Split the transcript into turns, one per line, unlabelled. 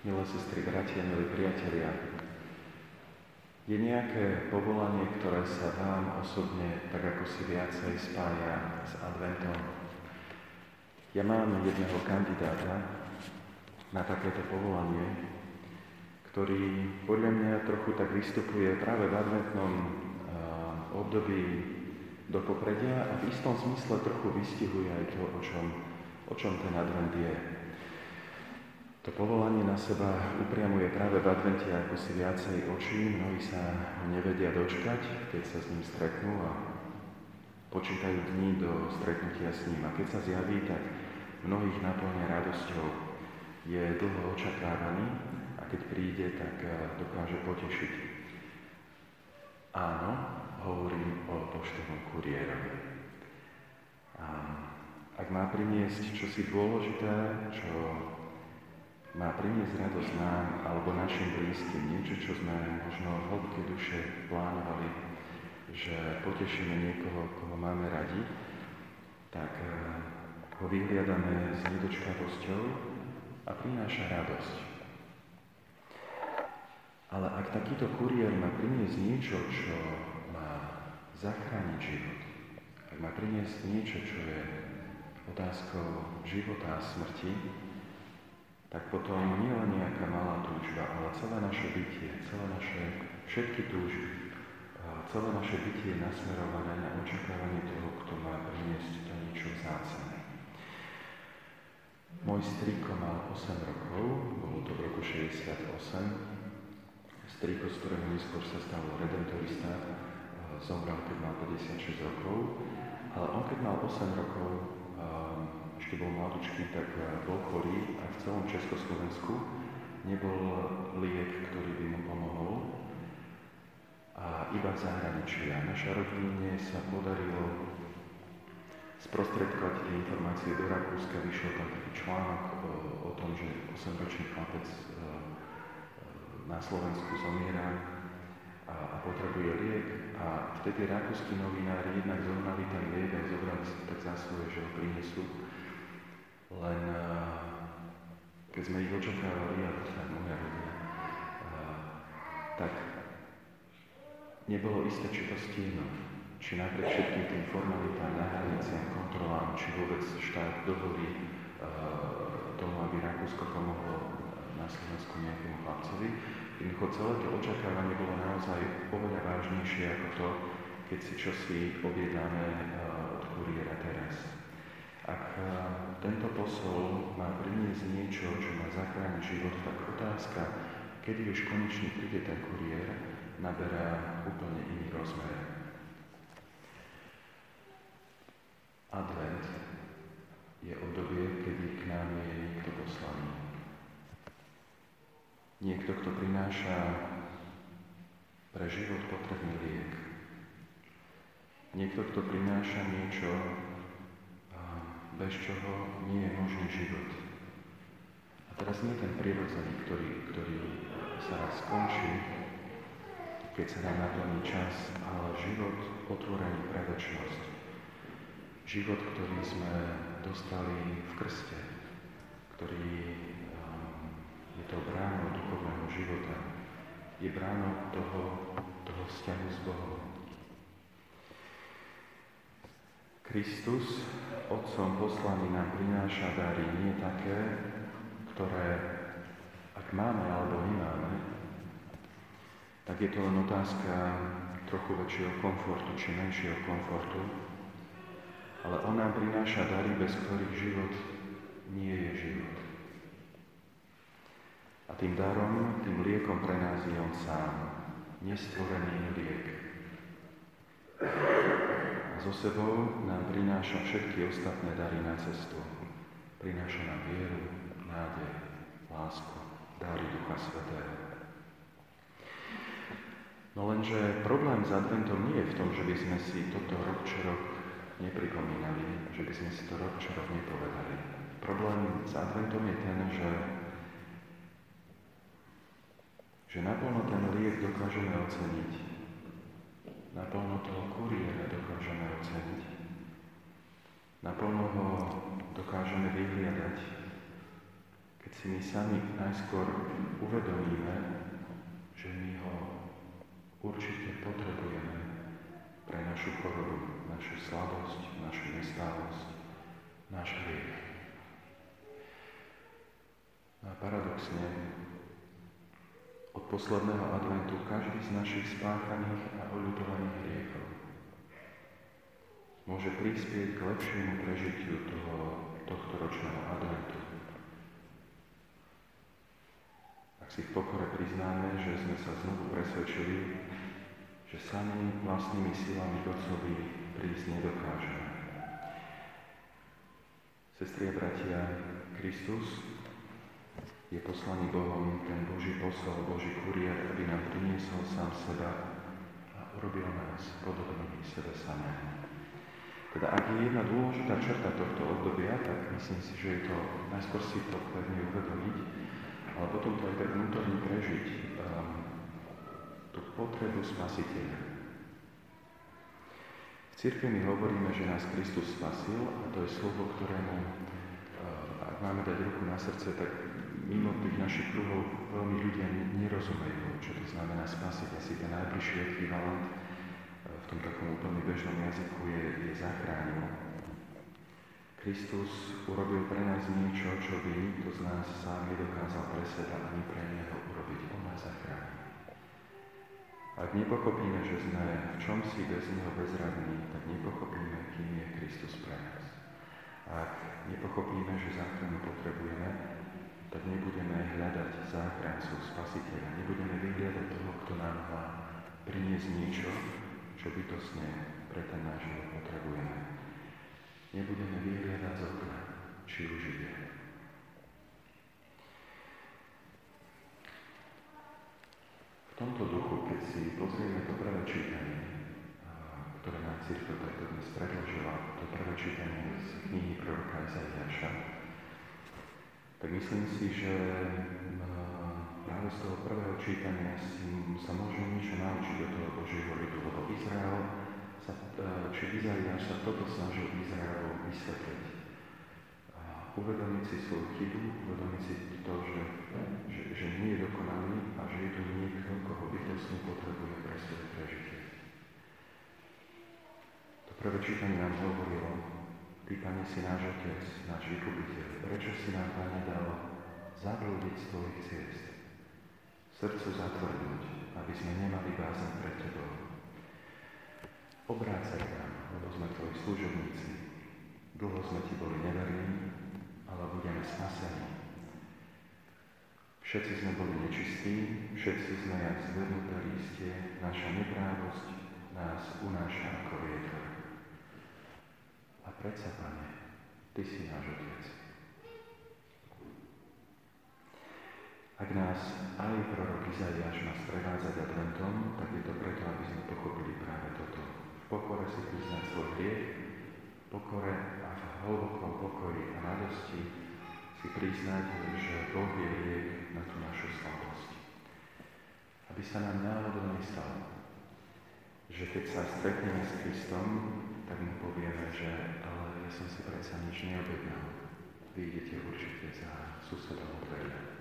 milé sestry, bratia, milí priatelia, je nejaké povolanie, ktoré sa vám osobne tak ako si viacej spája s adventom? Ja mám jedného kandidáta na takéto povolanie, ktorý podľa mňa trochu tak vystupuje práve v adventnom období do popredia a v istom zmysle trochu vystihuje aj to, o čom, o čom ten advent je. To povolanie na seba upriamuje práve v advente ako si viacej očí, mnohí sa nevedia dočkať, keď sa s ním stretnú a počítajú dní do stretnutia s ním. A keď sa zjaví, tak mnohých naplňa radosťou. Je dlho očakávaný a keď príde, tak eh, dokáže potešiť. Áno, hovorím o poštovom kuriérovi. Ak má priniesť čosi dôležité, čo má priniesť radosť nám alebo našim blízkym, niečo, čo sme možno v hĺbke duše plánovali, že potešíme niekoho, koho máme radi, tak eh, ho vyhliadame s nedočkavosťou a prináša radosť. Ale ak takýto kuriér má priniesť niečo, čo má zachrániť život, ak má priniesť niečo, čo je otázkou života a smrti, tak potom nie len nejaká malá túžba, ale celé naše bytie, celé naše všetky túžby, celé naše bytie je nasmerované na očakávanie toho, kto má priniesť to niečo vzácne. Môj strýko mal 8 rokov, bolo to v roku 68. Strýko, z ktorého neskôr sa stal redemptorista, zomrel, keď mal 56 rokov, ale on keď mal 8 rokov, ešte bol mladučký, tak eh, bol chorý a v celom Československu nebol liek, ktorý by mu pomohol. A iba v zahraničí. A naša rodine sa podarilo sprostredkovať tie informácie do Rakúska. Vyšiel tam taký článok o, eh, o tom, že 8-ročný chlapec e, na Slovensku zomiera a, a potrebuje liek. A vtedy rakúsky novinári jednak zohnali ten liek a zobrali si tak za svoje, že ho prinesú. Len keď sme ich očakávali, a to moja rodina, tak nebolo isté, či to stihnú. Či napriek všetkým tým formalitám, hraniciam, kontrolám, či vôbec štát dovolí tomu, aby Rakúsko pomohlo na Slovensku nejakému chlapcovi. Jednoducho celé to očakávanie bolo naozaj oveľa vážnejšie ako to, keď si čosi objednáme od kuriéra teraz. Ak eh, tento posol má priniesť niečo, čo má zachrániť život, tak otázka, kedy už konečne príde ten kuriér, naberá úplne iný rozmer. Advent je obdobie, kedy k nám je niekto poslaný. Niekto, kto prináša pre život potrebný liek. Niekto, kto prináša niečo, bez čoho nie je možný život. A teraz nie ten prirodzený, ktorý, ktorý sa raz skončí, keď sa nám naplní čas, ale život otvorený pre väčšnosť. Život, ktorý sme dostali v krste, ktorý um, je to bránou duchovného života, je bránou toho, toho vzťahu s Bohom. Kristus, Otcom poslaný, nám prináša dary nie také, ktoré, ak máme alebo nemáme, tak je to len otázka trochu väčšieho komfortu či menšieho komfortu, ale On nám prináša dary, bez ktorých život nie je život. A tým darom, tým liekom pre nás je On sám, nestvorený liek so sebou nám prináša všetky ostatné dary na cestu. Prináša nám vieru, nádej, lásku, dary Ducha Svetého. No lenže problém s adventom nie je v tom, že by sme si toto rok čo rok nepripomínali, že by sme si to rok čo rok nepovedali. Problém s adventom je ten, že že naplno ten liek dokážeme oceniť, Naplno toho kuriéra dokážeme oceniť. Naplno ho dokážeme vyhliadať, keď si my sami najskôr uvedomíme, že my ho určite potrebujeme pre našu chorobu, našu slabosť, našu nestálosť, náš hriech. A paradoxne, posledného adventu každý z našich spáchaných a oľutovaných hriechov môže prispieť k lepšiemu prežitiu toho, tohto ročného adventu. Ak si v pokore priznáme, že sme sa znovu presvedčili, že sami vlastnými silami k Otcovi prísť nedokážeme. Sestri a bratia, Kristus je poslaný Bohom ten Boží posol, Boží kurier, aby nám priniesol sám seba a urobil nás podobnými sebe samého. Teda ak je jedna dôležitá črta tohto obdobia, tak myslím si, že je to najskôr si to pevne uvedomiť, ale potom to aj tak vnútorne prežiť um, tú potrebu spasiteľa. V církvi my hovoríme, že nás Kristus spasil a to je slovo, ktorému, uh, ak máme dať ruku na srdce, tak mimo tých našich kruhov veľmi ľudia nerozumejú, čo to znamená spasiť. Asi ten najbližší ekvivalent e, v tom takom úplne bežnom jazyku je, je zachránil. Kristus urobil pre nás niečo, čo by nikto z nás sám nedokázal pre seba ani pre Neho urobiť. On nás zachránil. Ak nepochopíme, že sme v čom si bez Neho bezradní, tak nepochopíme, kým je Kristus pre nás. Ak nepochopíme, že záchranu potrebujeme, tak nebudeme hľadať záchrancu, spasiteľa, nebudeme vyhľadať toho, kto nám má priniesť niečo, čo bytosne pre ten náš život potrebujeme. Nebudeme vyhľadať z okna, či už ide. V tomto duchu, keď si pozrieme to prvé čítanie, ktoré nám církev takto dnes predložila, to prvé čítanie z knihy proroka Izaiáša, tak myslím si, že práve z toho prvého čítania si sa môžeme niečo naučiť do toho Božieho ľudu, lebo Izrael sa, e, či Izaiáš sa toto snažil Izraelu vysvetliť. Uvedomiť si svoju chybu, uvedomiť si to, že, že, že nie je dokonalý a že je tu niekto, koho bytostne potrebuje pre svoje prežitie. To prvé čítanie nám hovorilo, Ty, Pane, si náš Otec, náš vykupiteľ. Prečo si nám, Pane, dal zablúdiť z Tvojich ciest? Srdcu zatvrdnúť, aby sme nemali bázen pred Tebou. Obrácaj nám, lebo sme Tvoji služobníci. Dlho sme Ti boli neverní, ale budeme spasení. Všetci sme boli nečistí, všetci sme jak zvednuté lístie, naša neprávosť nás unáša ako vietor. Predsa, Pane, Ty si náš Otec. Ak nás aj prorok Izaiáš má sprevádzať adventom, tak je to preto, aby sme pochopili práve toto. V pokore si priznať svoj hriech, pokore a v hlbokom pokoji a radosti si priznať, že Boh je liek na tú našu slabosť. Aby sa nám náhodou nestalo, že keď sa stretneme s Kristom, tak mu povieme, že som si predsa nič neobjednal. Vy idete určite za susedom dvere.